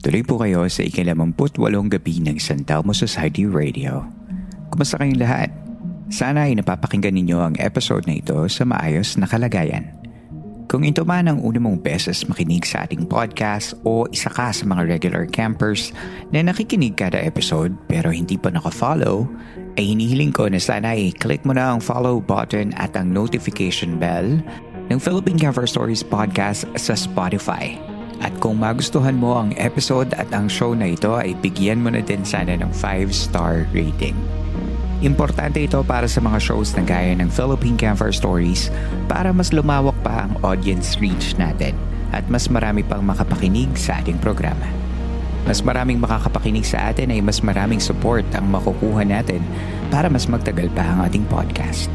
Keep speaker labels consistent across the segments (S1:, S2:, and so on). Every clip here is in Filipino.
S1: Tuloy po kayo sa ikilamamputwalong gabi ng San Telmo Society Radio. Kumusta kayong lahat? Sana ay napapakinggan ninyo ang episode na ito sa maayos na kalagayan. Kung ito man ang una mong beses makinig sa ating podcast o isa ka sa mga regular campers na nakikinig kada episode pero hindi pa naka-follow, ay hinihiling ko na sana ay click mo na ang follow button at ang notification bell ng Philippine Camper Stories Podcast sa Spotify at kung magustuhan mo ang episode at ang show na ito ay bigyan mo na din sana ng 5-star rating. Importante ito para sa mga shows na gaya ng Philippine Camper Stories para mas lumawak pa ang audience reach natin at mas marami pang makapakinig sa ating programa. Mas maraming makakapakinig sa atin ay mas maraming support ang makukuha natin para mas magtagal pa ang ating podcast.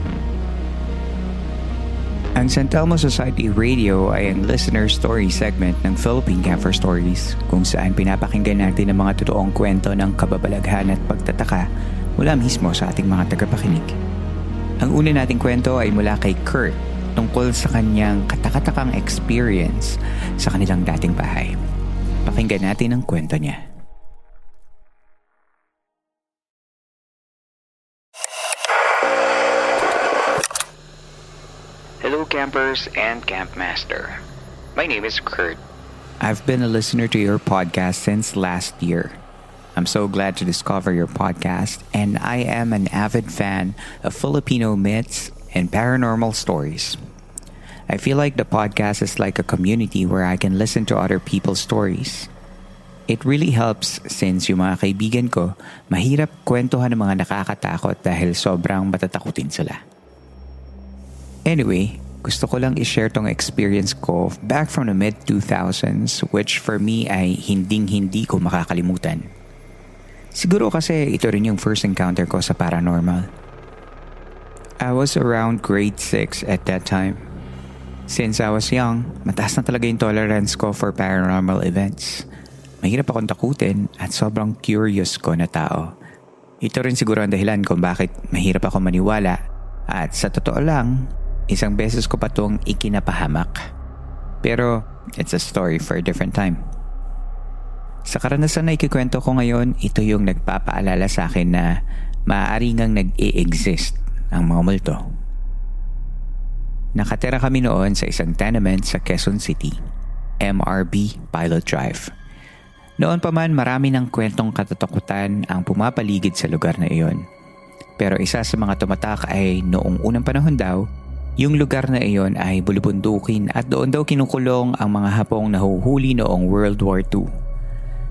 S1: Ang San Telmo Society Radio ay ang listener story segment ng Philippine Camper Stories kung saan pinapakinggan natin ang mga totoong kwento ng kababalaghan at pagtataka mula mismo sa ating mga tagapakinig. Ang una nating kwento ay mula kay Kurt tungkol sa kanyang katakatakang experience sa kanilang dating bahay. Pakinggan natin ang kwento niya. Campers and campmaster. My name is Kurt. I've been a listener to your podcast since last year. I'm so glad to discover your podcast, and I am an avid fan of Filipino myths and paranormal stories. I feel like the podcast is like a community where I can listen to other people's stories. It really helps since yung mga kaibigan ko, mahirap kwentuhan ng mga nakakatakot dahil sobrang matatakutin sila. Anyway, gusto ko lang i-share tong experience ko back from the mid-2000s which for me ay hinding-hindi ko makakalimutan. Siguro kasi ito rin yung first encounter ko sa paranormal. I was around grade 6 at that time. Since I was young, mataas na talaga yung tolerance ko for paranormal events. Mahirap akong takutin at sobrang curious ko na tao. Ito rin siguro ang dahilan kung bakit mahirap ako maniwala at sa totoo lang, Isang beses ko pa itong ikinapahamak. Pero it's a story for a different time. Sa karanasan na ikikwento ko ngayon, ito yung nagpapaalala sa akin na maaari ngang nag-e-exist ang mga multo. Nakatira kami noon sa isang tenement sa Quezon City, MRB Pilot Drive. Noon pa man marami ng kwentong katatakutan ang pumapaligid sa lugar na iyon. Pero isa sa mga tumatak ay noong unang panahon daw yung lugar na iyon ay bulubundukin at doon daw kinukulong ang mga hapong nahuhuli noong World War II.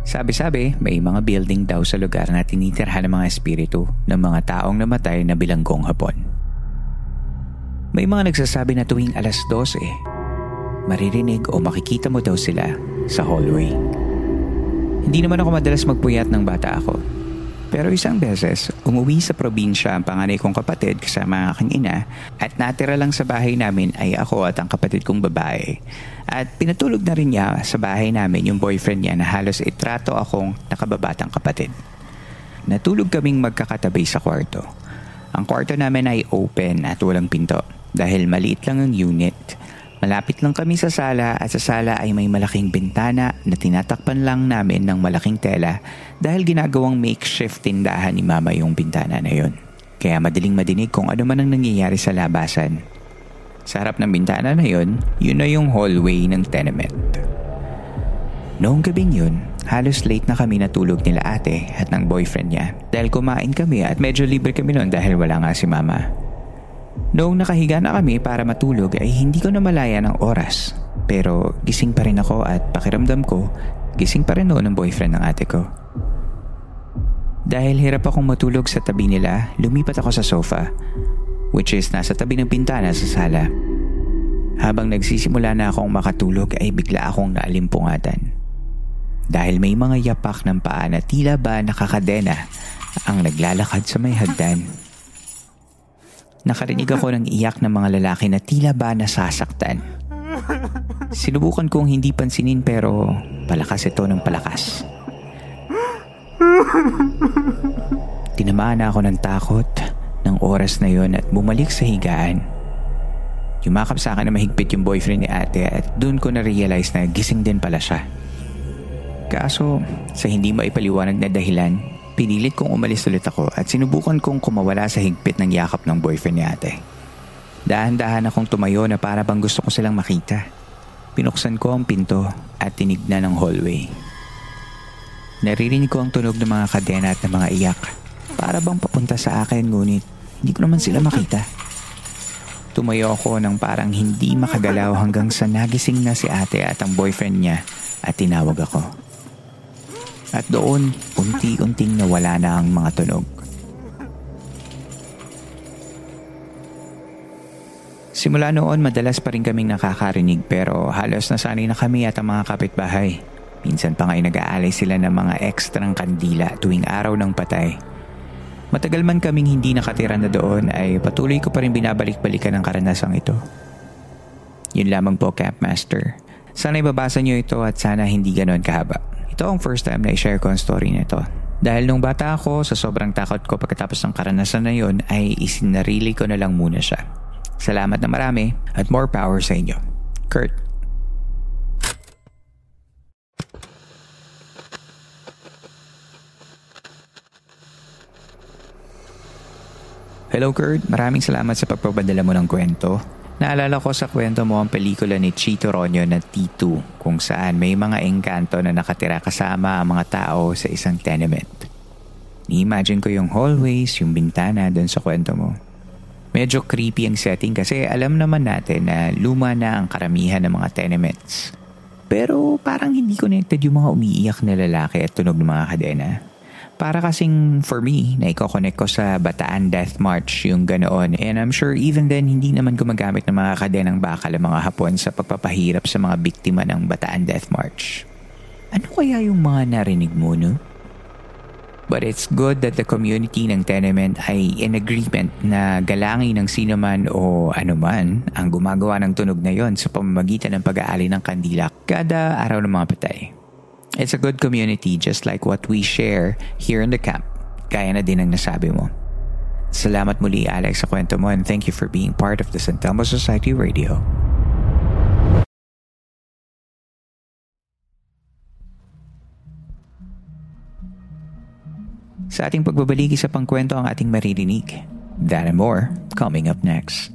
S1: Sabi-sabi, may mga building daw sa lugar na tinitirhan ng mga espiritu ng mga taong namatay na bilanggong hapon. May mga nagsasabi na tuwing alas 12, maririnig o makikita mo daw sila sa hallway. Hindi naman ako madalas magpuyat ng bata ako. Pero isang beses, umuwi sa probinsya ang panganay kong kapatid kasama ang aking ina at natira lang sa bahay namin ay ako at ang kapatid kong babae. At pinatulog na rin niya sa bahay namin yung boyfriend niya na halos itrato akong nakababatang kapatid. Natulog kaming magkakatabi sa kwarto. Ang kwarto namin ay open at walang pinto dahil maliit lang ang unit Malapit lang kami sa sala at sa sala ay may malaking bintana na tinatakpan lang namin ng malaking tela dahil ginagawang makeshift tindahan ni mama yung bintana na yon. Kaya madaling madinig kung ano man ang nangyayari sa labasan. Sa harap ng bintana na yon, yun na yung hallway ng tenement. Noong gabing yun, halos late na kami natulog nila ate at ng boyfriend niya dahil kumain kami at medyo libre kami noon dahil wala nga si mama. Noong nakahiga na kami para matulog ay hindi ko na malaya ng oras. Pero gising pa rin ako at pakiramdam ko, gising pa rin noon ang boyfriend ng ate ko. Dahil hirap akong matulog sa tabi nila, lumipat ako sa sofa, which is nasa tabi ng pintana sa sala. Habang nagsisimula na akong makatulog ay bigla akong naalimpungatan. Dahil may mga yapak ng paa na tila ba nakakadena ang naglalakad sa may hagdan. Nakarinig ako ng iyak ng mga lalaki na tila ba nasasaktan. Sinubukan kong hindi pansinin pero palakas ito ng palakas. Tinamaan na ako ng takot ng oras na yon at bumalik sa higaan. Yumakap sa akin na mahigpit yung boyfriend ni ate at doon ko na-realize na gising din pala siya. Kaso sa hindi maipaliwanag na dahilan, Pinilit kong umalis ulit ako at sinubukan kong kumawala sa higpit ng yakap ng boyfriend ni ate. Dahan-dahan akong tumayo na para bang gusto ko silang makita. Pinuksan ko ang pinto at tinignan ng hallway. Naririnig ko ang tunog ng mga kadena at ng mga iyak. Para bang papunta sa akin ngunit hindi ko naman sila makita. Tumayo ako ng parang hindi makagalaw hanggang sa nagising na si ate at ang boyfriend niya at tinawag ako. At doon, unti-unting nawala na ang mga tunog. Simula noon, madalas pa rin kaming nakakarinig pero halos nasanay na kami at ang mga kapitbahay. Minsan pa nga nag-aalay sila ng mga ekstrang kandila tuwing araw ng patay. Matagal man kaming hindi nakatira na doon ay patuloy ko pa rin binabalik-balikan ang karanasang ito. Yun lamang po, Campmaster. Sana ibabasa niyo ito at sana hindi ganon kahaba. Ito ang first time na i-share ko ang story nito. Dahil nung bata ako, sa sobrang takot ko pagkatapos ng karanasan na yon ay isinarili ko na lang muna siya. Salamat na marami at more power sa inyo. Kurt. Hello Kurt, maraming salamat sa pagpapadala mo ng kwento. Naalala ko sa kwento mo ang pelikula ni Chito Ronyo na T2 kung saan may mga engkanto na nakatira kasama ang mga tao sa isang tenement. Ni-imagine ko yung hallways, yung bintana doon sa kwento mo. Medyo creepy ang setting kasi alam naman natin na luma na ang karamihan ng mga tenements. Pero parang hindi connected yung mga umiiyak na lalaki at tunog ng mga kadena. Para kasing for me, na i-connect ko sa Bataan Death March yung ganoon. And I'm sure even then, hindi naman gumagamit ng mga kadenang bakal mga Hapon sa pagpapahirap sa mga biktima ng Bataan Death March. Ano kaya yung mga narinig mo, no? But it's good that the community ng tenement ay in agreement na galangin ng sino man o anuman ang gumagawa ng tunog na yon sa pamamagitan ng pag-aali ng kandila kada araw ng mga patay. It's a good community just like what we share here in the camp. Kaya na din ang nasabi mo. Salamat muli Alex sa kwento mo and thank you for being part of the San Telmo Society Radio. Sa ating pagbabaligi sa pangkwento ang ating maririnig. That and more coming up next.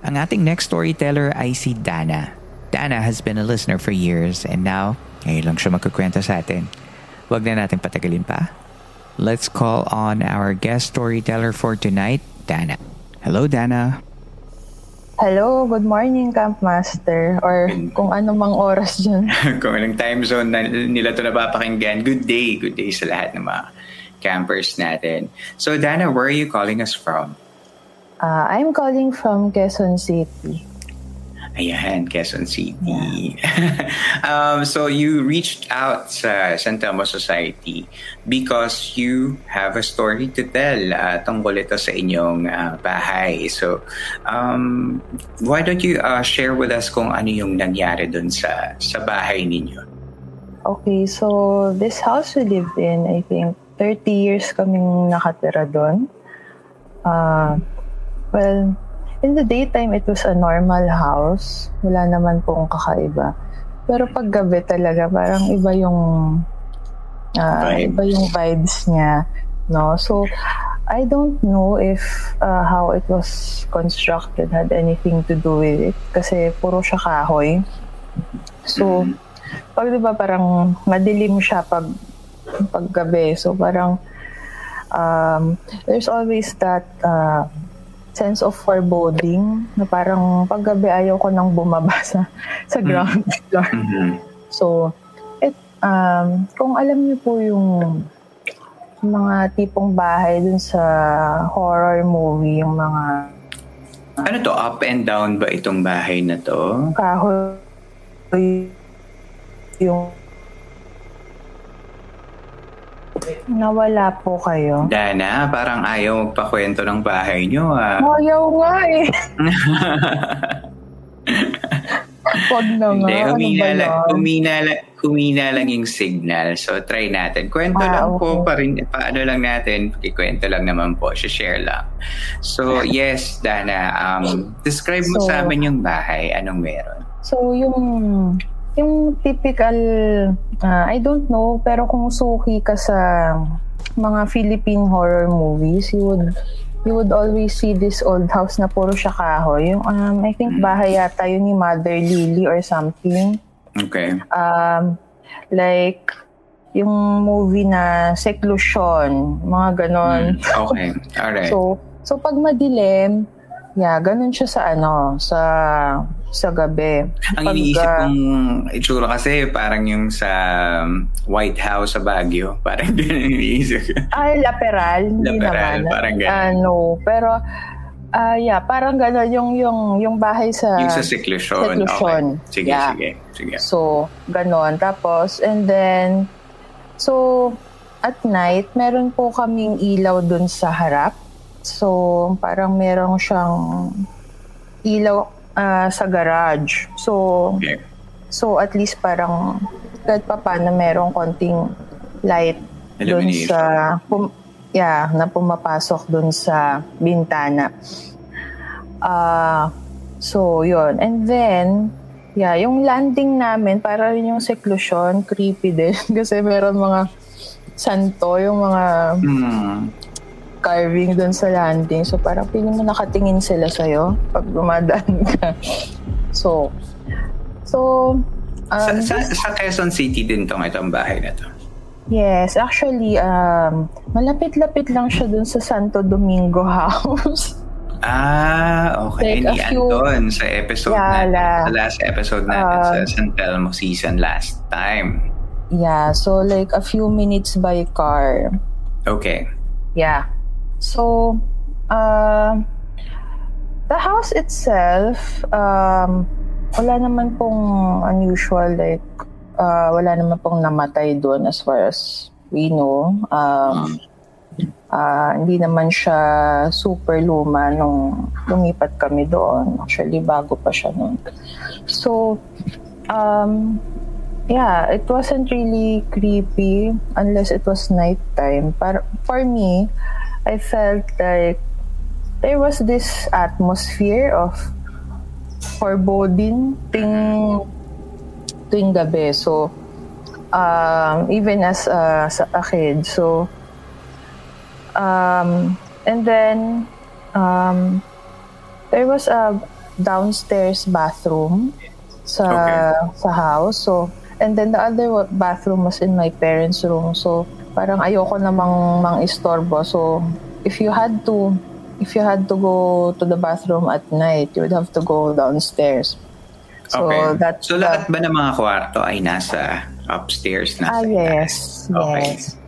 S1: Ang ating next storyteller ay si Dana. Dana has been a listener for years and now, ngayon lang siya magkukwento sa atin. Huwag na natin patagalin pa. Let's call on our guest storyteller for tonight, Dana. Hello, Dana.
S2: Hello, good morning, Camp Master. Or kung ano mang oras dyan.
S1: kung anong time zone na nila ito napapakinggan, good day. Good day sa lahat ng mga campers natin. So, Dana, where are you calling us from?
S2: Uh, I'm calling from Quezon City.
S1: Ayan, Quezon City. um, so you reached out sa San Telmo Society because you have a story to tell uh, tungkol ito sa inyong uh, bahay. So um, why don't you uh, share with us kung ano yung nangyari dun sa, sa bahay ninyo?
S2: Okay, so this house we lived in, I think 30 years kaming nakatira doon. Uh, well, In the daytime, it was a normal house. Wala naman pong kakaiba. Pero pag gabi talaga, parang iba yung uh, iba yung vibes niya. No? So, I don't know if uh, how it was constructed had anything to do with it. Kasi puro siya kahoy. So, pag di ba parang madilim siya pag paggabi. So, parang um, there's always that uh, sense of foreboding na parang paggabi ayaw ko nang bumaba sa, sa mm. ground floor. Mm-hmm. So, it, um, kung alam niyo po yung mga tipong bahay dun sa horror movie, yung mga...
S1: Ano to? Up and down ba itong bahay na to?
S2: Kahoy yung Nawala po kayo.
S1: Dana, parang ayaw magpakwento ng bahay nyo ah.
S2: Ayaw nga eh. Wag na nga. Hindi,
S1: ano humina, ano lang, humina, humina lang yung signal. So, try natin. Kwento ah, lang okay. po pa rin. Paano lang natin? Kikwento lang naman po. Share lang. So, yes, Dana. Um, describe mo so, sa amin yung bahay. Anong meron?
S2: So, yung yung typical, uh, I don't know, pero kung suki ka sa mga Philippine horror movies, you would you would always see this old house na puro siya kahoy. Yung, um, I think bahay yata yun ni Mother Lily or something.
S1: Okay.
S2: Um, like, yung movie na Seclusion, mga ganon.
S1: Mm, okay, alright.
S2: so, so pag madilim, yeah, ganun siya sa ano, sa sa gabi.
S1: Ang Pag, iniisip uh, kong itsura kasi parang yung sa um, White House sa Baguio. Parang ganun iniisip.
S2: Ay, laperal. Hindi
S1: laperal, naman. parang ganun.
S2: Uh, no, pero uh, yeah, parang gano'n yung, yung, yung bahay sa...
S1: Yung sa seclusion.
S2: Seclusion.
S1: Okay. Sige, yeah. sige, sige.
S2: So, gano'n. Tapos, and then, so, at night, meron po kaming ilaw dun sa harap. So, parang meron siyang ilaw uh, sa garage. So, okay. so at least parang kahit pa paano merong konting light doon sa pum, yeah, na pumapasok doon sa bintana. Uh, so, yon And then, yeah, yung landing namin, para rin yung seclusion, creepy din. Kasi meron mga santo, yung mga mm carving doon sa landing. So parang piling mo nakatingin sila sa'yo pag dumadaan ka. So, so...
S1: Um, sa, sa, sa Quezon City din tong itong bahay na to?
S2: Yes, actually, um, malapit-lapit lang siya dun sa Santo Domingo House.
S1: Ah, okay. Like Ni few, Anton sa episode yeah, natin, la, sa last episode natin uh, sa San Telmo season last time.
S2: Yeah, so like a few minutes by car.
S1: Okay.
S2: Yeah. So, uh, the house itself, um, wala naman pong unusual, like, uh, wala naman pong namatay doon as far as we know. Um, Uh, hindi naman siya super luma nung lumipat kami doon. Actually, bago pa siya noon. So, um, yeah, it wasn't really creepy unless it was nighttime. But for me, I felt like there was this atmosphere of foreboding ting tuwing gabi. So, um, even as a, a kid. So, Um, and then um, there was a downstairs bathroom sa okay. sa house. So and then the other bathroom was in my parents' room. So parang ayoko namang mang istorbo. So if you had to if you had to go to the bathroom at night, you would have to go downstairs.
S1: So okay. that So lahat ba ng mga kwarto ay nasa upstairs na?
S2: Ah, yes. Okay. Yes.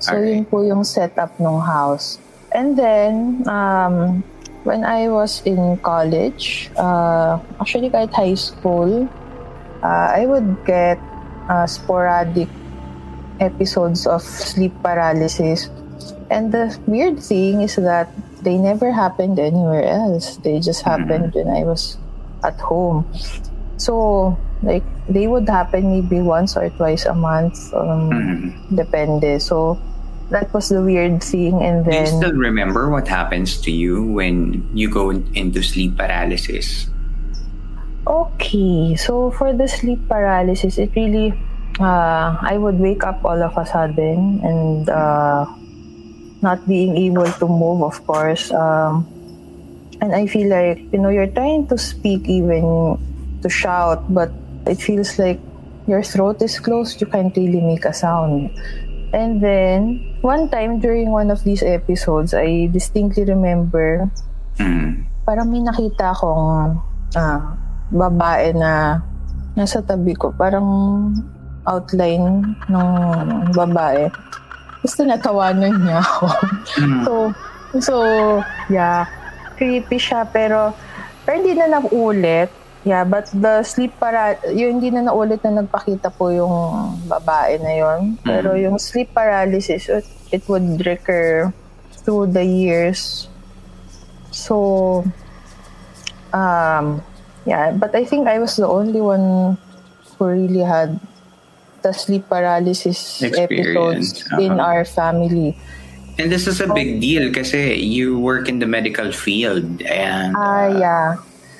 S2: So, okay. yun po yung setup ng house. And then, um, when I was in college, uh, actually kahit high school, uh, I would get uh, sporadic episodes of sleep paralysis. And the weird thing is that they never happened anywhere else. They just mm-hmm. happened mm-hmm. when I was at home. So, like, they would happen maybe once or twice a month. Um, mm-hmm. Depende. So, that was the weird thing. And then.
S1: Do you still remember what happens to you when you go into sleep paralysis?
S2: Okay. So, for the sleep paralysis, it really. Uh, I would wake up all of a sudden and uh, not being able to move, of course. Um, and I feel like, you know, you're trying to speak even to shout, but it feels like your throat is closed, you can't really make a sound. And then, one time during one of these episodes, I distinctly remember, mm. parang may nakita akong uh, babae na nasa tabi ko. Parang outline ng babae. Gusto natawanan niya ako. Mm. so, so, yeah, creepy siya. Pero, pero hindi na naulit Yeah, but the sleep para yung hindi na naulit na nagpakita po yung babae na yon. Pero mm. yung sleep paralysis, it, it would recur through the years. So, um, yeah, but I think I was the only one who really had the sleep paralysis Experience. episodes uh-huh. in our family.
S1: And this is a big deal kasi you work in the medical field and
S2: uh, uh yeah.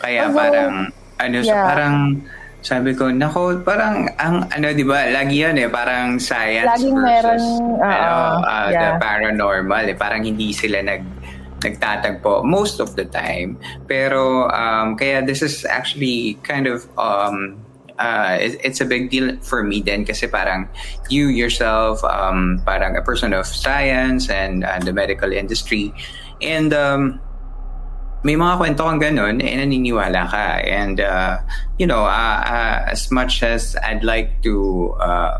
S1: Kaya Although, parang ano, yeah. so parang sabi ko, nako, parang ang ano, 'di ba? Lagi 'yan eh, parang science
S2: Laging
S1: versus meron,
S2: uh, ano,
S1: uh, yeah. the paranormal. Eh, parang hindi sila nag nagtatagpo most of the time. Pero um, kaya this is actually kind of um, uh, it, it's a big deal for me then kasi parang you yourself um, parang a person of science and uh, the medical industry. And um, may mga kwento kang ganun, eh, naniniwala ka. And, uh, you know, uh, uh, as much as I'd like to, uh,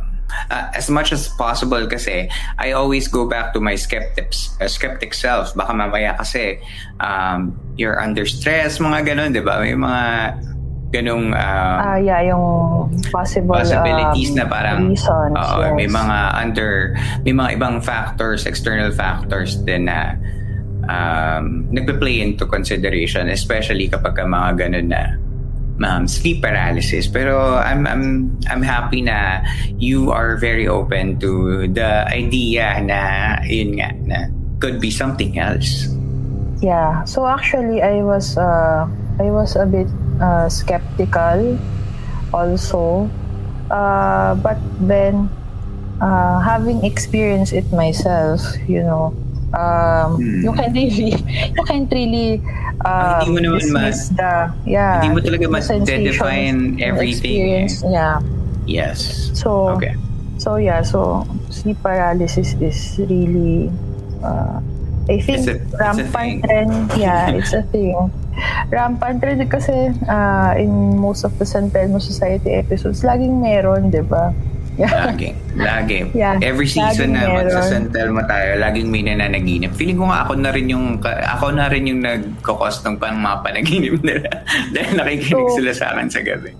S1: uh, as much as possible kasi I always go back to my skeptics uh, skeptic self. Baka mamaya kasi um, you're under stress mga ganun di ba? May mga ganung
S2: uh, uh, yeah yung possible
S1: possibilities
S2: um,
S1: na parang
S2: reasons, uh,
S1: yes. may mga under may mga ibang factors external factors din na um, nagpe-play into consideration, especially kapag mga ganun na um, sleep paralysis. Pero I'm, I'm, I'm happy na you are very open to the idea na yun nga, na could be something else.
S2: Yeah. So actually, I was uh, I was a bit uh, skeptical also. Uh, but then, uh, having experienced it myself, you know, um, hmm. you can really you can't really uh,
S1: hindi mo naman
S2: dismiss ma- the yeah
S1: hindi mo talaga ma-define everything
S2: eh. yeah.
S1: Yes.
S2: So okay. so yeah so sleep paralysis is really uh, I think a, rampant trend. Yeah it's a thing rampant trend kasi uh, in most of the San Telmo Society episodes laging meron di ba
S1: Lagi. Lagi. Yeah. Every season na magsa-San Telmo tayo, laging may nananaginip. Feeling ko nga ako na rin yung ako na rin yung nagko-cause ng pang mga panaginip nila dahil nakikinig so, sila sa akin sa gabi.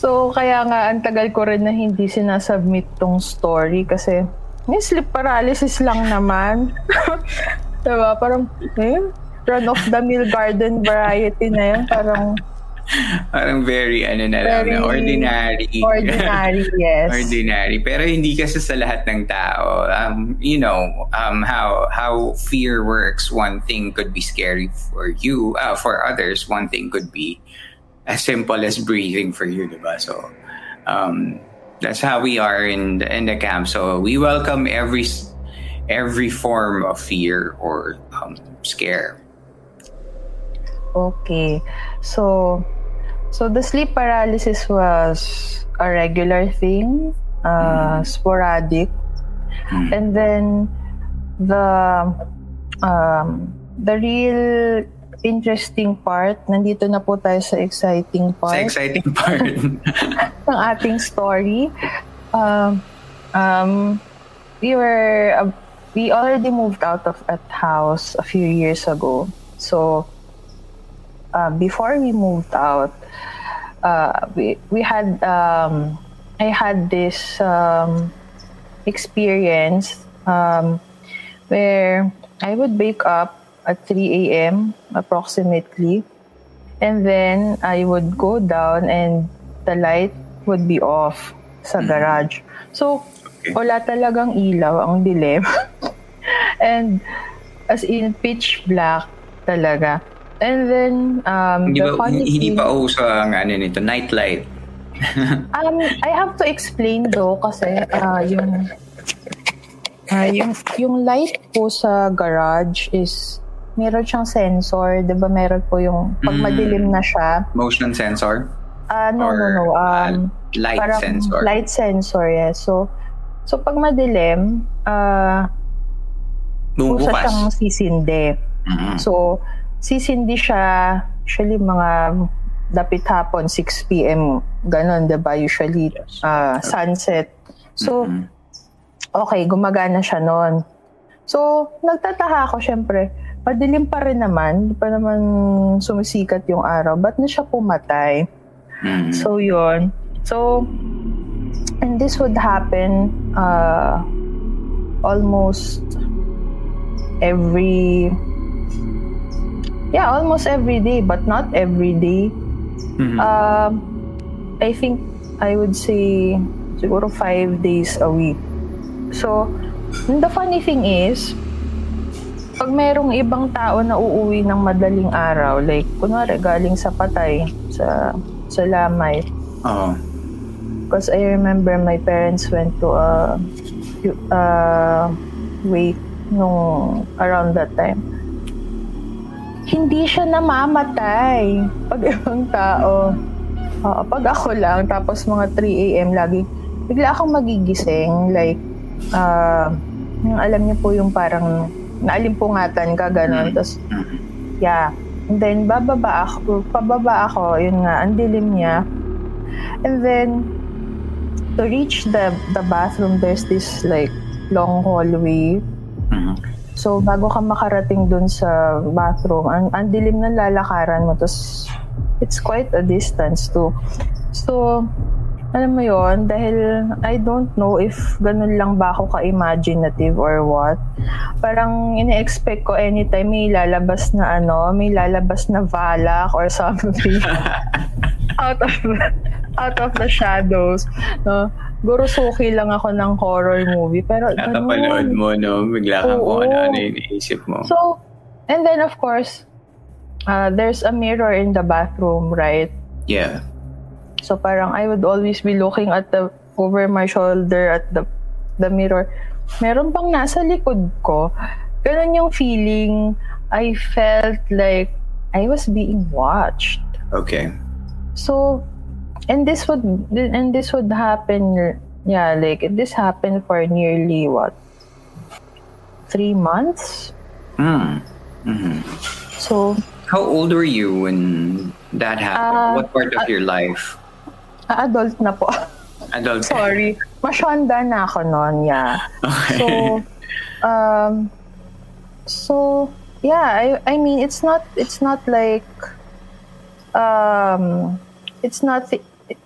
S2: So, kaya nga ang tagal ko rin na hindi sinasubmit tong story kasi may sleep paralysis lang naman. diba? Parang, eh, run of the mill garden variety na yan. Parang,
S1: Parang very, ano na lang,
S2: Very
S1: ordinary.
S2: ordinary, yes.
S1: ordinary. Pero hindi kasi sa lahat ng tao. Um, you know, um, how how fear works. One thing could be scary for you. Uh, for others, one thing could be as simple as breathing for you, diba? So, um, that's how we are in the, in the camp. So we welcome every every form of fear or um, scare.
S2: Okay. So, so the sleep paralysis was a regular thing, uh, sporadic, and then the um, the real interesting part, nandito na po tayo sa exciting
S1: Sa
S2: part
S1: exciting part.
S2: ng ating story. Um, um, we were uh, we already moved out of that house a few years ago. So uh, before we moved out, uh, we we had um, I had this um, experience um, where I would wake up at 3 a.m. approximately, and then I would go down and the light would be off sa garage. So, wala talagang ilaw, ang dilim. and as in pitch black talaga. And then, um,
S1: hindi
S2: the
S1: ba,
S2: funny
S1: hindi pa uso ang ano nito, nightlight.
S2: Um, I have to explain though kasi uh, yung uh, yung yung light po sa garage is meron siyang sensor, 'di ba? Meron po yung pag
S1: Mm.
S2: madilim na siya.
S1: Motion sensor?
S2: Ah, no,
S1: Or,
S2: no, no. Um,
S1: uh, light
S2: parang
S1: sensor?
S2: Light sensor, yes. So, so pag madilim, ah, pusa
S1: Bumubukas.
S2: siyang sisindi.
S1: Mhm.
S2: So, sisindi siya, usually mga dapit hapon, 6 p.m. Ganon, diba? Usually, ah, sunset. So,
S1: Mhm.
S2: okay, gumagana siya noon. So, nagtataka ako, syempre, madilim pa rin naman, hindi pa naman sumisikat yung araw. Ba't na siya pumatay?
S1: Mhm.
S2: So, yun. So, and this would happen uh, almost every yeah, almost every day, but not every day.
S1: Mhm.
S2: Um, I think I would say siguro five days a week. So, the funny thing is, pag merong ibang tao na uuwi ng madaling araw, like, kunwari galing sa patay, sa, sa lamay,
S1: Oo.
S2: because I remember my parents went to a, a wake nung around that time. Hindi siya namamatay pag ibang tao. Oo, pag ako lang, tapos mga 3 a.m. lagi, bigla akong magigising. Like, yung alam niyo po yung parang naalimpungatan ka, gano'n. Tapos,
S1: Mhm.
S2: yeah. And then, bababa ako, pababa ako, yun nga, ang dilim niya. And then, to reach the the bathroom, there's this like long hallway.
S1: Mhm.
S2: So, bago ka makarating dun sa bathroom, ang, ang dilim ng lalakaran mo, tapos it's quite a distance too. So, alam mo yon dahil I don't know if ganun lang ba ako ka-imaginative or what. Parang ine-expect ko anytime may lalabas na ano, may lalabas na valak or something out of out of the shadows. No? Gurusuki lang ako ng horror movie. Pero
S1: Nakapanood
S2: ganun.
S1: mo, no? Bigla kang kung ano-ano yung naisip mo.
S2: So, and then of course, uh, there's a mirror in the bathroom, right?
S1: yeah.
S2: So parang I would always be looking at the over my shoulder at the the mirror. Meron bang nasa likod ko? Ganun yung feeling. I felt like I was being watched.
S1: Okay.
S2: So, and this would and this would happen. Yeah, like this happened for nearly what three months.
S1: Hmm. Mhm.
S2: So
S1: How old were you when that happened?
S2: Ah,
S1: what part of
S2: ah,
S1: your life?
S2: adult na po.
S1: Adult.
S2: Sorry. Masyanda na ako noon, yeah.
S1: Okay.
S2: So, um, so, yeah, I, I mean, it's not, it's not like, um, it's not,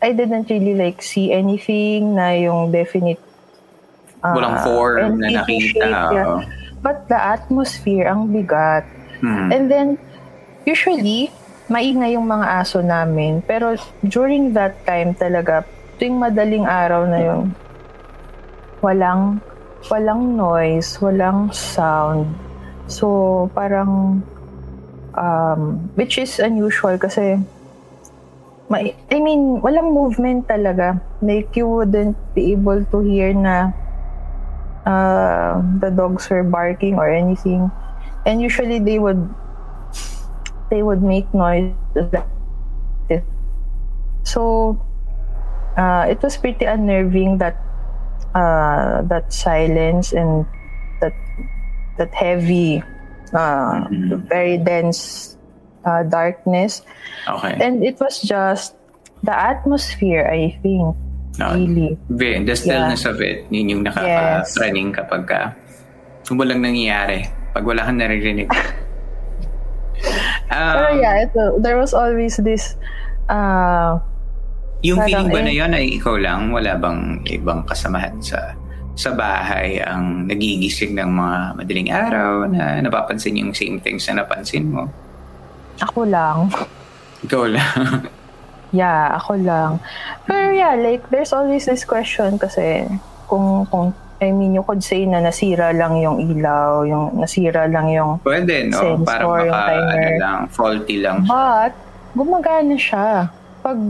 S2: I didn't really like see anything na yung definite ah,
S1: Walang form na nakita.
S2: shape, yeah. But the atmosphere, ang bigat.
S1: Hmm.
S2: And then, usually, maingay yung mga aso namin. Pero during that time talaga, tuwing madaling araw na yun, walang, walang noise, walang sound. So, parang, um, which is unusual kasi, I mean, walang movement talaga. Like, you wouldn't be able to hear na uh, the dogs were barking or anything. And usually they would they would make noise. So uh, it was pretty unnerving that uh, that silence and that that heavy, uh, very dense uh, darkness.
S1: Okay.
S2: And it was just the atmosphere, I think.
S1: No.
S2: Really.
S1: The stillness of it, yun yung nakaka-training kapag ka walang nangyayari. Pag wala kang naririnig. Um,
S2: Pero yeah, ito, there was always this uh,
S1: yung feeling ba na
S2: eh-
S1: yun ay ikaw lang? Wala bang ibang kasamahan sa sa bahay ang nagigising ng mga madaling araw na napapansin yung same things na napansin mo?
S2: Ako lang.
S1: Ikaw lang.
S2: Yeah, ako lang. Pero yeah, like, there's always this question kasi kung, kung I mean, you could say na nasira lang yung ilaw, yung nasira lang yung...
S1: Pwede, no?
S2: Sensor,
S1: Parang
S2: yung
S1: baka,
S2: timer.
S1: ano lang, faulty lang.
S2: But, gumagana siya pag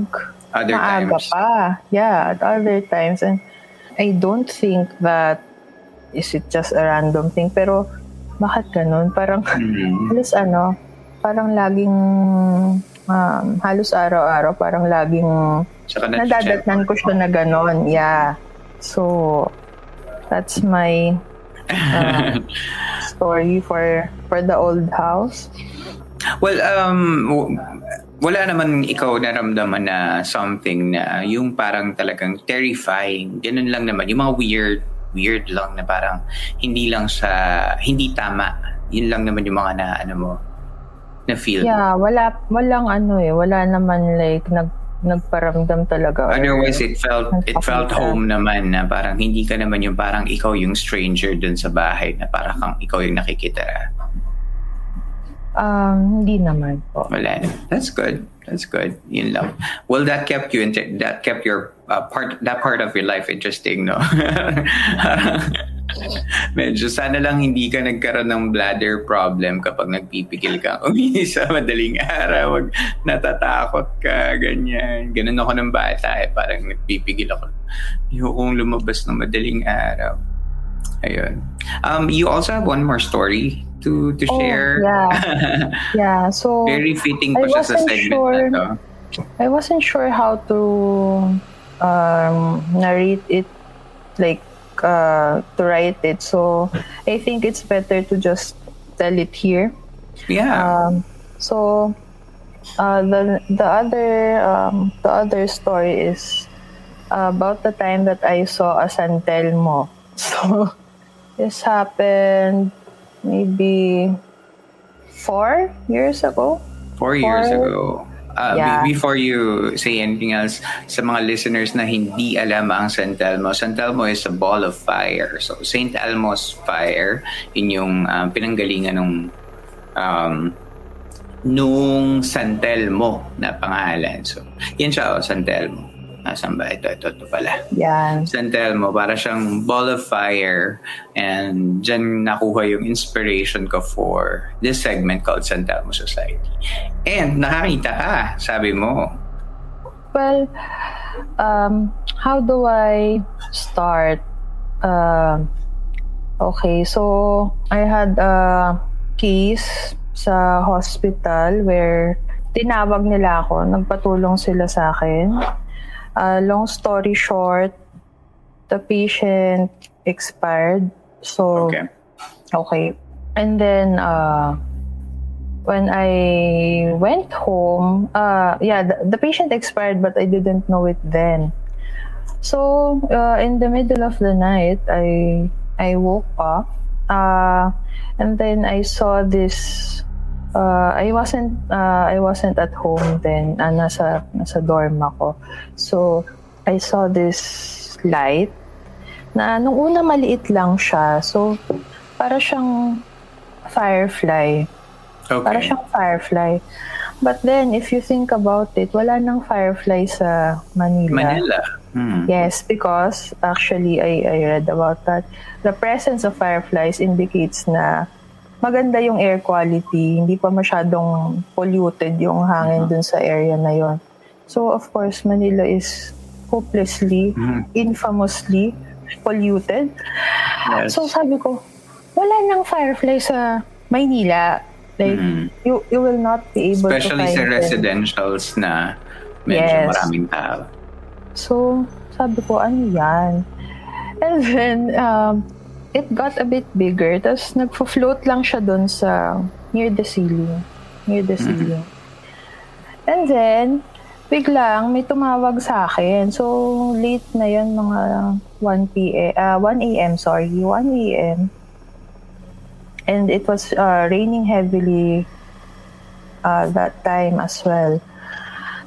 S1: Other
S2: maaga
S1: times.
S2: pa. Yeah, at other times. And I don't think that is it just a random thing. Pero, bakit ganun? Parang,
S1: Mhm.
S2: halos ano, parang laging, um, halos araw-araw, parang laging
S1: Tsaka na
S2: nadadatnan ko siya na ganon. Yeah. So, that's my uh, story for for the old house.
S1: Well, um, wala naman ikaw naramdaman na something na yung parang talagang terrifying. Ganun lang naman. Yung mga weird, weird lang na parang hindi lang sa, hindi tama. Yun lang naman yung mga na, ano mo, na feel.
S2: Yeah, wala walang ano eh, wala naman like nag nagparamdam talaga.
S1: Otherwise, it felt it felt home naman na parang hindi ka naman yung parang ikaw yung stranger dun sa bahay na parang kang ikaw yung nakikita.
S2: Um, hindi naman po.
S1: Wala na. That's good. That's good. Yun lang. Well, that kept you inter- that kept your uh, part that part of your life interesting, no? Medyo sana lang hindi ka nagkaroon ng bladder problem kapag nagpipigil ka umihi sa madaling araw. Wag natatakot ka, ganyan. Ganun ako ng bata eh. Parang nagpipigil ako. Ayokong lumabas ng madaling araw. Ayun. Um, you also have one more story to to
S2: Oh,
S1: share.
S2: yeah. Yeah, so
S1: Very fitting
S2: I
S1: pa siya sa segment
S2: sure.
S1: na to.
S2: I wasn't sure how to um, narrate it, like uh, to write it. So I think it's better to just tell it here.
S1: Yeah.
S2: Um, so uh, the the other um, the other story is about the time that I saw a San Telmo. So this happened maybe four years ago.
S1: Four years
S2: for-
S1: ago. Uh,
S2: Yeah.
S1: before you say anything else, sa mga listeners na hindi alam ang San Telmo, San Telmo is a ball of fire. So, St. Elmo's fire, yun yung um, pinanggalingan ng um, nung San Telmo na pangalan. So, yan siya, oh, San Telmo. Nasaan ba? Ito, ito, ito pala.
S2: Yeah.
S1: San Telmo, para siyang ball of fire. And dyan nakuha yung inspiration ko for this segment called San Telmo Society. And nakakita ka, sabi mo.
S2: Well, um, how do I start? Um okay, so I had a case sa hospital where tinawag nila ako, nagpatulong sila sa akin. Uh, long story short, the patient expired. So,
S1: Okay.
S2: Okay. And then uh when I went home, uh yeah, the, the patient expired but I didn't know it then. So, uh, in the middle of the night, I I woke up uh and then I saw this uh, I wasn't uh, I wasn't at home then. Uh, nasa nasa dorm ako. So I saw this light Na nung una maliit lang siya. So, para siyang firefly.
S1: Okay.
S2: Para siyang firefly. But then, if you think about it, wala nang firefly sa Manila.
S1: Manila. Hmm.
S2: Yes, because actually, I, I read about that. The presence of fireflies indicates na maganda yung air quality, hindi pa masyadong polluted yung hangin
S1: Mhm.
S2: dun sa area na yon. So, of course, Manila is hopelessly,
S1: Mhm.
S2: infamously polluted.
S1: Yes.
S2: So, sabi ko, wala nang firefly sa Maynila. Like,
S1: Mhm.
S2: you you will not be able
S1: Especially
S2: to
S1: sa
S2: find them.
S1: residentials na medyo
S2: Yes.
S1: maraming tao.
S2: So, sabi ko, ano yan? And then, um, it got a bit bigger. Tapos, nagfo-float lang siya doon sa near the ceiling. Near the ceiling. And then, biglang may tumawag sa akin. So, late na yun, mga 1 p.m. ah 1 a.m. sorry, 1 a.m. And it was uh, raining heavily uh, that time as well.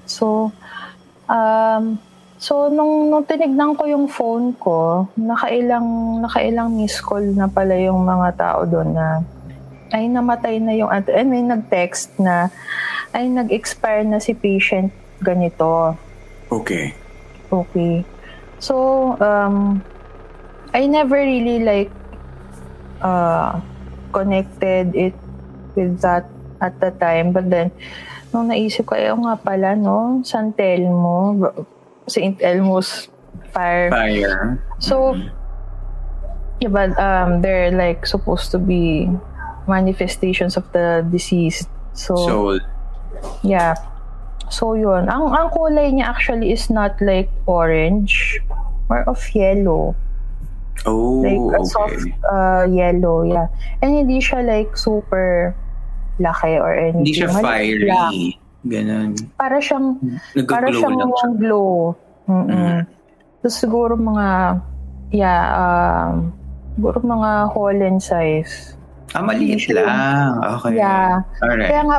S2: So, um, so nung, nung tinignan ko yung phone ko, nakailang, nakailang miss call na pala yung mga tao doon na ay namatay na yung, at I mean, nag-text na ay nag-expire na si patient ganito.
S1: Okay.
S2: Okay. So, um, I never really like uh, connected it with that at the time. But then, nung naisip ko, ayaw nga pala, no? San Telmo, St. Elmo's Fire.
S1: Fire.
S2: So, yeah, but um, they're like supposed to be manifestations of the disease. So,
S1: Soul.
S2: Yeah. So yun, ang ang kulay niya actually is not like orange, more of yellow.
S1: Oh,
S2: Like a
S1: okay.
S2: soft uh, yellow, yeah. And hindi siya like super laki or anything.
S1: Hindi siya fiery.
S2: lang.
S1: Ganun.
S2: Para siyang para
S1: Nag-glow
S2: siyang
S1: lang siya.
S2: glow. Mm-mm. Tapos siguro mga yeah, um, siguro mga Holland size.
S1: Ah, maliit lang. Okay.
S2: Yeah.
S1: Alright.
S2: Kaya nga,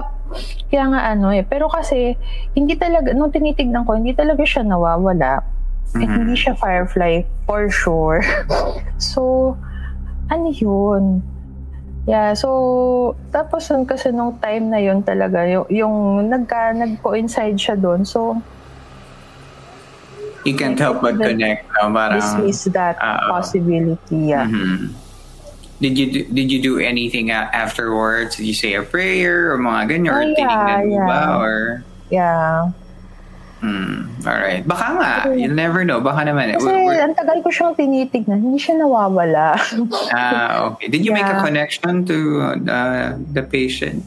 S2: kaya nga ano eh. Pero kasi, hindi talaga, nung tinitignan ko, hindi talaga siya nawawala. Eh,
S1: Mhm.
S2: hindi siya firefly, for sure. so, ano yun? Yeah, so, tapos nun kasi nung time na yun talaga, yung, yung nagka, nag-coincide siya doon. So,
S1: You can't help but connect. No? Parang,
S2: dismiss that
S1: ah.
S2: possibility. Yeah.
S1: Mhm. Did you do, did you do anything a- afterwards? Did you say a prayer or mga ganyan? Or
S2: Oh, yeah,
S1: tinignan mo ba?
S2: yeah.
S1: Or,
S2: Yeah.
S1: Hmm, alright. Baka nga, you'll never know. Baka naman.
S2: Kasi
S1: We're- we're-
S2: ang tagal ko siyang tinitignan, hindi siya nawawala.
S1: ah, okay. Did you make a
S2: Yeah.
S1: connection to uh, the patient?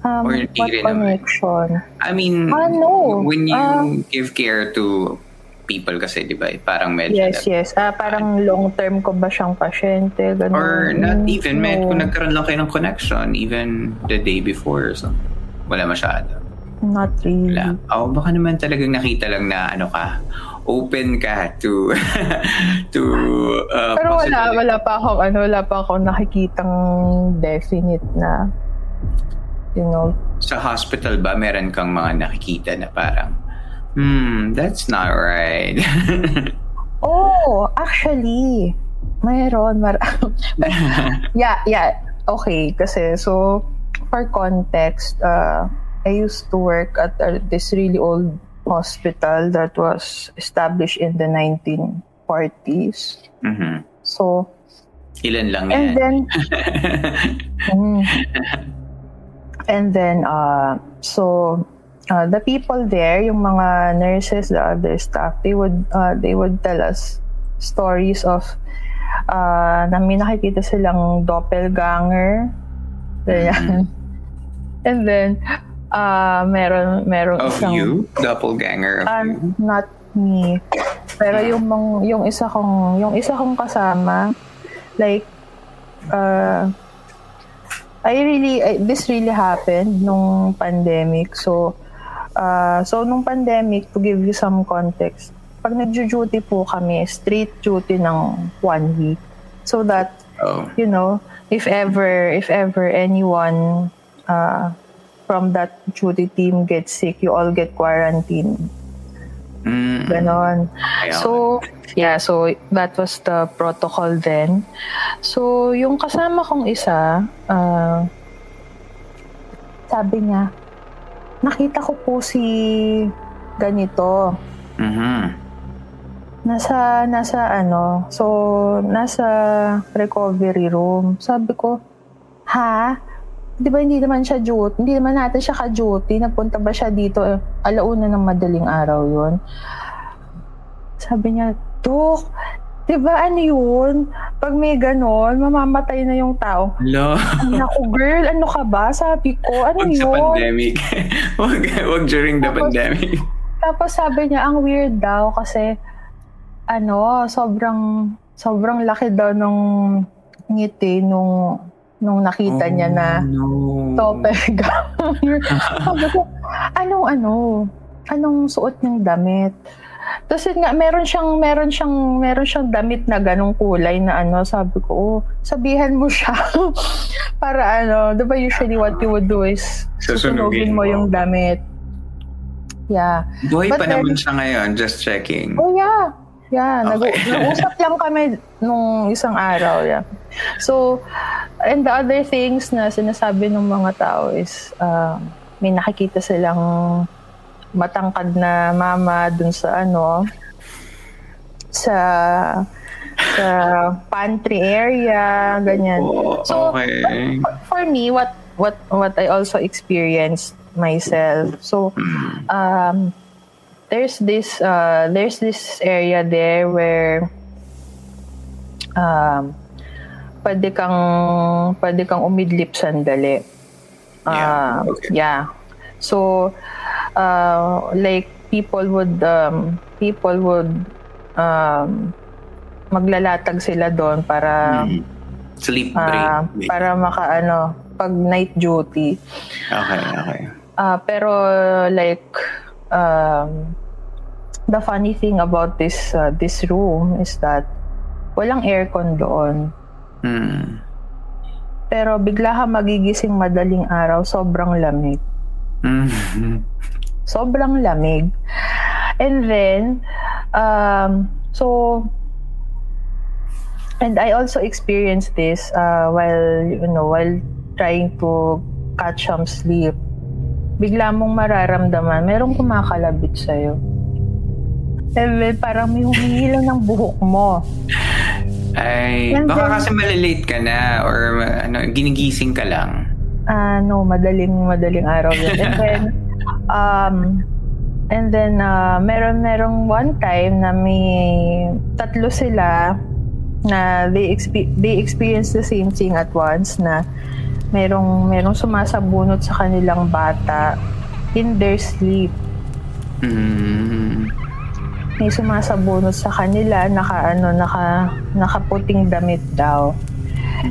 S2: um,
S1: Or
S2: what
S1: rin naman.
S2: connection?
S1: I mean,
S2: Ah, no.
S1: when you
S2: Ah.
S1: give care to people kasi, di ba, parang medyo
S2: Yes, yes. Ah, parang long term ko ba siyang pasyente? Ganun.
S1: Or not even, med,
S2: no,
S1: kung nagkaroon lang kayo ng connection, even the day before or something. Wala masyado.
S2: Not really.
S1: Wala. Oh, baka naman talagang nakita lang na ano ka, open ka to to uh,
S2: Pero wala, wala pa akong, ano, wala pa akong nakikitang definite na, you know,
S1: Sa hospital ba, meron kang mga nakikita na parang, hmm, that's not right.
S2: oh, actually, mayroon, mar yeah, yeah, okay, kasi, so, for context, uh, I used to work at uh, this really old hospital that was established in the 1940s.
S1: Mhm.
S2: So,
S1: Ilan lang
S2: and
S1: yan.
S2: then, Mm. And then, uh, so uh, the people there, yung mga nurses, the other staff, they would uh, they would tell us stories of uh, na may nakikita silang doppelganger. Ganyan. And then, uh, meron, meron
S1: Of
S2: isang,
S1: you? Doppelganger of
S2: Ah,
S1: you?
S2: not me. Pero yung mga, yung isa kong yung isa kong kasama like uh I really I, this really happened nung pandemic. So uh so nung pandemic to give you some context. Pag nagjo-duty po kami, straight duty ng one week. So that
S1: Oh.
S2: you know, if ever if ever anyone uh, from that duty team gets sick, you all get quarantined Mm-hmm. Ganon. So, yeah, so that was the protocol then. So, yung kasama kong isa, uh, sabi niya, nakita ko po si ganito.
S1: Mm-hmm.
S2: Nasa, nasa ano, so, nasa recovery room. Sabi ko, ha? Di ba hindi naman siya duty? Hindi naman natin siya ka-duty. Nagpunta ba siya dito? Alauna ng madaling araw yon Sabi niya, Dok, di ba ano yun? Pag may ganon, mamamatay na yung tao.
S1: Hello?
S2: Naku, girl, ano ka ba? Sabi ko, ano
S1: wag
S2: yun?
S1: sa pandemic. wag, wag during the tapos, pandemic.
S2: Tapos sabi niya, ang weird daw kasi, ano, sobrang, sobrang laki daw nung ngiti nung nung nakita oh, niya na
S1: no.
S2: topega. Sabi ko, anong ano? Anong suot niyang damit? Tapos nga, meron siyang, meron siyang, meron siyang damit na ganong kulay na ano, sabi ko, oh, sabihan mo siya. Para ano, di ba usually what you would do is susunugin mo, mo yung damit. Yeah.
S1: Buhay But pa then, naman siya ngayon, just checking.
S2: Oh yeah. Yeah, okay. nag- nag-usap lang kami nung isang araw. Yeah. So, and the other things na sinasabi ng mga tao is uh, may nakikita silang matangkad na mama dun sa ano sa sa pantry area ganyan.
S1: Oh, so okay.
S2: for me what what what I also experienced myself. So hmm. um there's this uh, there's this area there where um, pwede kang pwede kang umidlip sandali.
S1: Uh, yeah. Okay.
S2: yeah. So uh, like people would um, people would um, maglalatag sila doon para
S1: mm. sleep break uh,
S2: para maka ano pag night duty.
S1: Okay, okay.
S2: Uh, pero like um, the funny thing about this uh, this room is that walang aircon doon.
S1: Mm.
S2: Pero bigla ka magigising madaling araw, sobrang lamig.
S1: Mm.
S2: Sobrang lamig. And then, um, so, and I also experienced this uh, while, you know, while trying to catch some sleep. Bigla mong mararamdaman, merong kumakalabit sa'yo. And then, parang may humihilang ng buhok mo.
S1: Ay, And baka then, kasi malilate ka na or ano, ginigising ka lang.
S2: Ah, uh, no, madaling madaling araw yun. And then um and then uh, meron merong one time na may tatlo sila na they expe- they experience the same thing at once na merong merong sumasabunot sa kanilang bata in their sleep.
S1: Mm.
S2: May sumasabunot sa kanila, naka ano, naka nakaputing damit daw.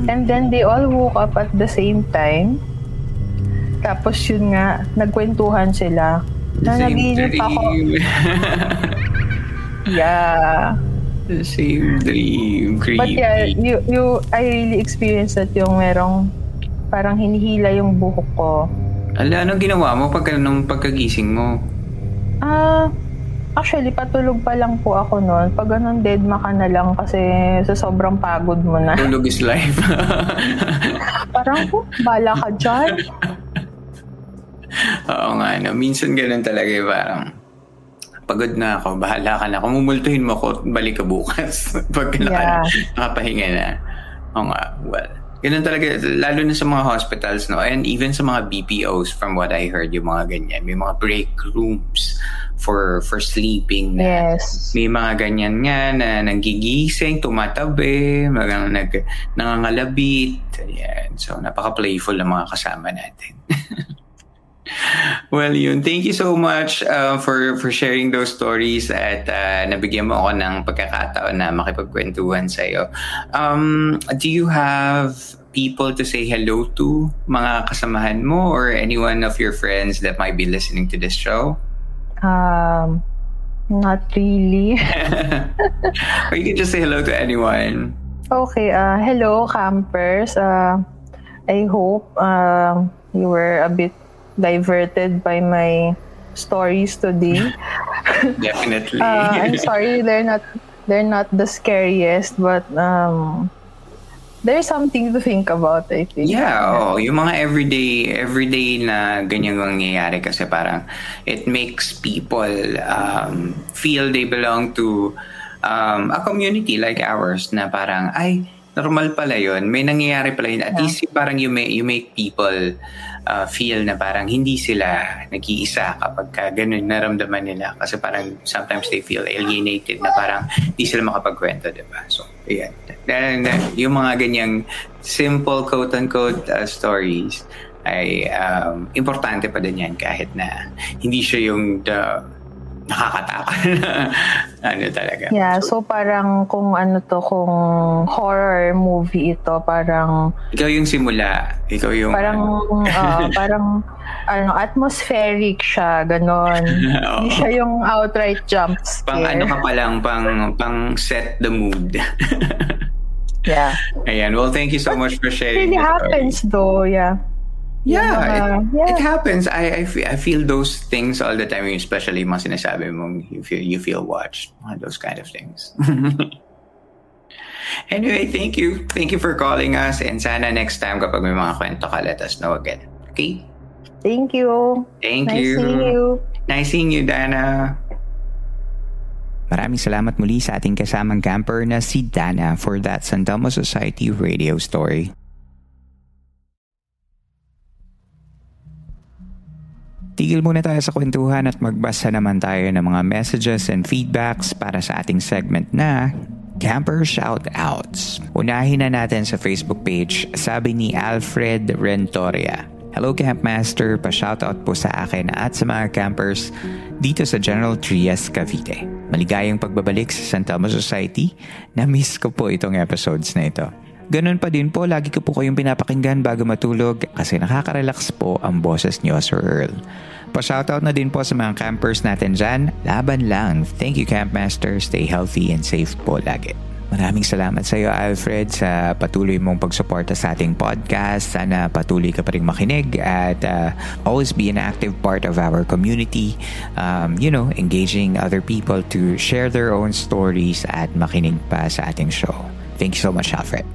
S2: And then they all woke up at the same time. Tapos yun nga, nagkwentuhan sila. Na naginip ako. yeah.
S1: The same dream. Creepy.
S2: But yeah, you, you, I really experienced that yung merong parang hinihila yung buhok ko.
S1: Ala, anong ginawa mo pagka, nung pagkagising mo?
S2: Ah, uh, actually, patulog pa lang po ako noon. Pag ganun, dead ma ka na lang kasi sa sobrang pagod mo na.
S1: Tulog is life.
S2: parang, oh, bala ka dyan.
S1: Oo nga, no. Minsan ganun talaga eh, parang pagod na ako, bahala ka na. Kung mumultuhin mo ako, balik ka bukas. Pag yeah. nakapahinga na. Oo nga, well, ganun talaga, lalo na sa mga hospitals, no? And even sa mga BPOs, from what I heard, yung mga ganyan, may mga break rooms for for sleeping
S2: na yes.
S1: may mga ganyan nga na nagigising, tumatabi, mga nag, nangangalabit. Ayan. So, napaka-playful ang mga kasama natin. well, yun. Thank you so much uh, for for sharing those stories at uh, nabigyan mo ako ng pagkakataon na makipagkwentuhan sa iyo. Um, do you have people to say hello to, mga kasamahan mo or anyone of your friends that might be listening to this show?
S2: Um, not really.
S1: or you can just say hello to anyone.
S2: Okay. Uh, hello, campers. Uh, I hope uh, you were a bit diverted by my stories today.
S3: Definitely.
S2: uh, I'm sorry they're not they're not the scariest, but um, there's something to think about, I think.
S3: Yeah, oh, yung mga everyday everyday na ganyan nangyayari kasi parang it makes people um, feel they belong to um, a community like ours na parang ay normal pala yun. May nangyayari pala yun. At yeah. least parang you, may, you make people uh, feel na parang hindi sila nag-iisa kapag ka ganun naramdaman nila. Kasi parang sometimes they feel alienated na parang hindi sila makapagkwento, di ba? So, ayan. Then, yung mga ganyang simple quote-unquote uh, stories ay um, importante pa din yan kahit na hindi siya yung the nakakatakot ano talaga.
S2: Yeah, so, so parang kung ano to, kung horror movie ito, parang...
S3: Ikaw yung simula. Ikaw yung...
S2: Parang, uh, parang ano, atmospheric siya, ganon. Hindi siya yung outright jump scare.
S3: Pang ano ka pa lang, pang, pang set the mood.
S2: yeah.
S3: Ayan, well, thank you so But much for sharing.
S2: It really happens though, yeah.
S3: Yeah, it, yeah. it happens. I, I, feel, I feel those things all the time, especially mga sinasabi mo, you feel, you feel watched, those kind of things. anyway, thank you. Thank you for calling us and sana next time kapag may mga kwento ka, let us know again. Okay?
S2: Thank you.
S3: Thank
S2: nice
S3: you.
S2: Seeing you.
S3: Nice seeing you, Dana.
S1: Maraming salamat muli sa ating kasamang camper na si Dana for that San Telmo Society radio story. Tigil muna tayo sa kwentuhan at magbasa naman tayo ng mga messages and feedbacks para sa ating segment na Camper Shoutouts. Unahin na natin sa Facebook page, sabi ni Alfred Rentoria. Hello Campmaster, pa-shoutout po sa akin at sa mga campers dito sa General Trias, Cavite. Maligayang pagbabalik sa San Telmo Society. Na-miss ko po itong episodes na ito. Ganun pa din po, lagi ko po kayong pinapakinggan bago matulog kasi nakaka-relax po ang boses niyo, Sir Earl. Pa-shoutout na din po sa mga campers natin dyan. Laban lang. Thank you, Campmaster. Stay healthy and safe po lagi. Maraming salamat sa iyo, Alfred, sa patuloy mong pagsuporta sa ating podcast. Sana patuloy ka pa rin makinig at uh, always be an active part of our community. Um, you know, engaging other people to share their own stories at makinig pa sa ating show. Thank you so much, Alfred.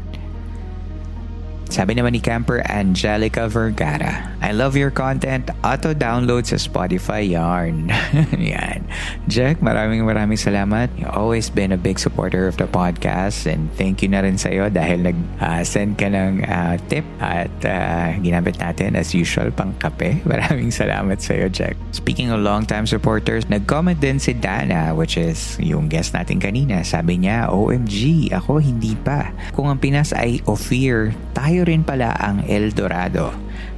S1: Sabi naman ni Camper Angelica Vergara, I love your content. Auto-download sa Spotify yarn. Yan. Jack, maraming maraming salamat. You've always been a big supporter of the podcast and thank you na rin sa'yo dahil nag-send uh, ka ng uh, tip at uh, ginamit natin as usual pang kape. Maraming salamat sa'yo, Jack. Speaking of long-time supporters, nag-comment din si Dana which is yung guest natin kanina. Sabi niya, OMG, ako hindi pa. Kung ang Pinas ay Ophir, tayo rin pala ang El Dorado.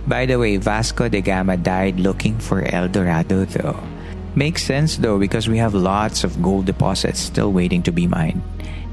S1: By the way, Vasco de Gama died looking for El Dorado though. Makes sense though because we have lots of gold deposits still waiting to be mined.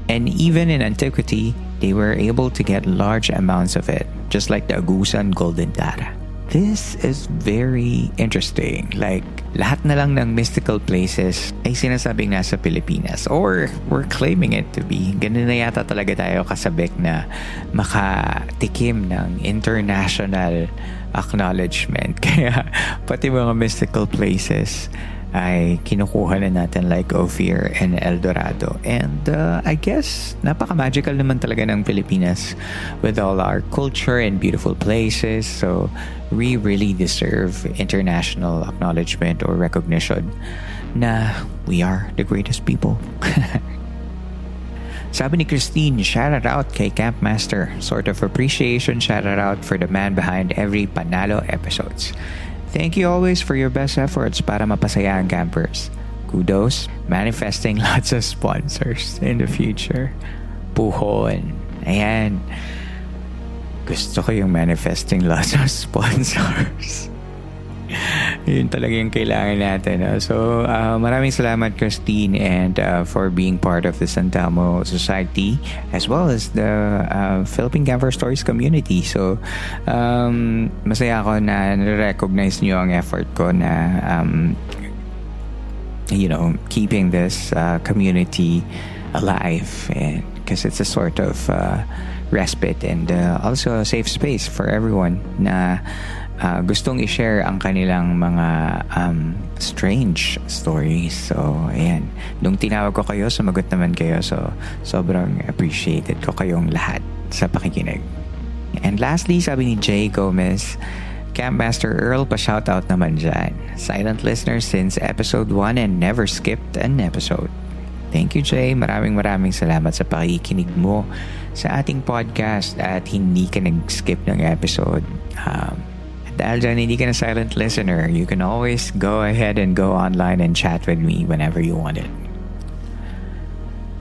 S1: And even in antiquity, they were able to get large amounts of it, just like the Agusan Golden Tara. This is very interesting. Like, lahat na lang ng mystical places ay sinasabing nasa Pilipinas or we're claiming it to be. Ganun na yata talaga tayo kasabik na makatikim ng international acknowledgement. Kaya pati mga mystical places ay kinukuha na natin like Ophir and El Dorado. And uh, I guess napaka-magical naman talaga ng Pilipinas with all our culture and beautiful places. So we really deserve international acknowledgement or recognition na we are the greatest people. Sabi ni Christine, shout out kay Campmaster. Sort of appreciation shout out for the man behind every Panalo episodes. Thank you always for your best efforts para mapasaya ang campers. Kudos, manifesting lots of sponsors in the future. Puhon. Ayan. Gusto ko yung manifesting lots of sponsors. Yun talaga yung kailangan natin. No? So, uh, maraming salamat Christine and uh, for being part of the Santamo Society as well as the uh, Philippine Camper Stories community. So, um, masaya ako na recognize niyo ang effort ko na um, you know, keeping this uh, community alive and because it's a sort of uh, respite and uh, also a safe space for everyone na uh, gustong i-share ang kanilang mga um, strange stories. So, ayan. Nung tinawag ko kayo, sumagot naman kayo. So, sobrang appreciated ko kayong lahat sa pakikinig. And lastly, sabi ni Jay Gomez, Campmaster Earl, pa-shoutout naman dyan. Silent listener since episode 1 and never skipped an episode. Thank you, Jay. Maraming maraming salamat sa pakikinig mo sa ating podcast at hindi ka nag-skip ng episode. Um, dahil dyan hindi ka na silent listener, you can always go ahead and go online and chat with me whenever you want it.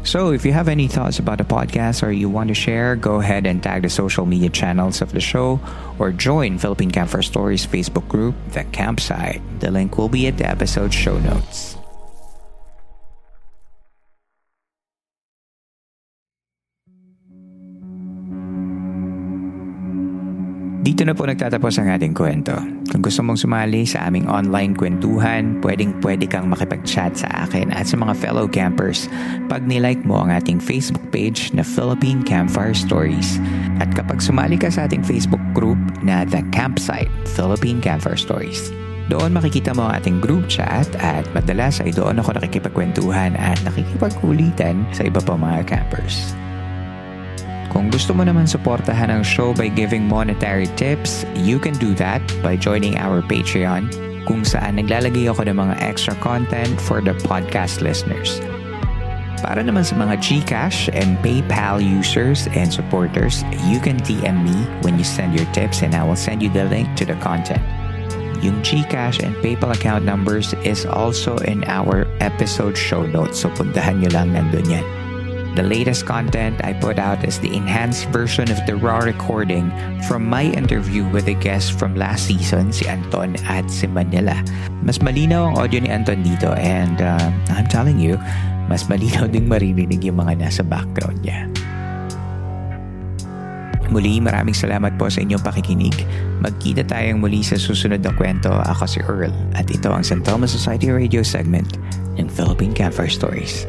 S1: So, if you have any thoughts about the podcast or you want to share, go ahead and tag the social media channels of the show or join Philippine Campfire Stories Facebook group, The Campsite. The link will be at the episode show notes. Dito na po nagtatapos ang ating kwento. Kung gusto mong sumali sa aming online kwentuhan, pwedeng pwede kang makipag-chat sa akin at sa mga fellow campers pag nilike mo ang ating Facebook page na Philippine Campfire Stories. At kapag sumali ka sa ating Facebook group na The Campsite Philippine Campfire Stories. Doon makikita mo ang ating group chat at madalas ay doon ako nakikipagkwentuhan at nakikipagkulitan sa iba pa mga campers. Kung gusto mo naman suportahan ang show by giving monetary tips, you can do that by joining our Patreon kung saan naglalagay ako ng mga extra content for the podcast listeners. Para naman sa mga GCash and PayPal users and supporters, you can DM me when you send your tips and I will send you the link to the content. Yung GCash and PayPal account numbers is also in our episode show notes so puntahan nyo lang nandun yan. The latest content I put out is the enhanced version of the raw recording from my interview with a guest from last season, si Anton at si Manila. Mas malinaw ang audio ni Anton dito and uh, I'm telling you, mas malinaw ding maririnig yung mga nasa background niya. Muli, maraming salamat po sa inyong pakikinig. Magkita tayong muli sa susunod na kwento. Ako si Earl at ito ang San Telmo Society Radio segment ng Philippine Campfire Stories.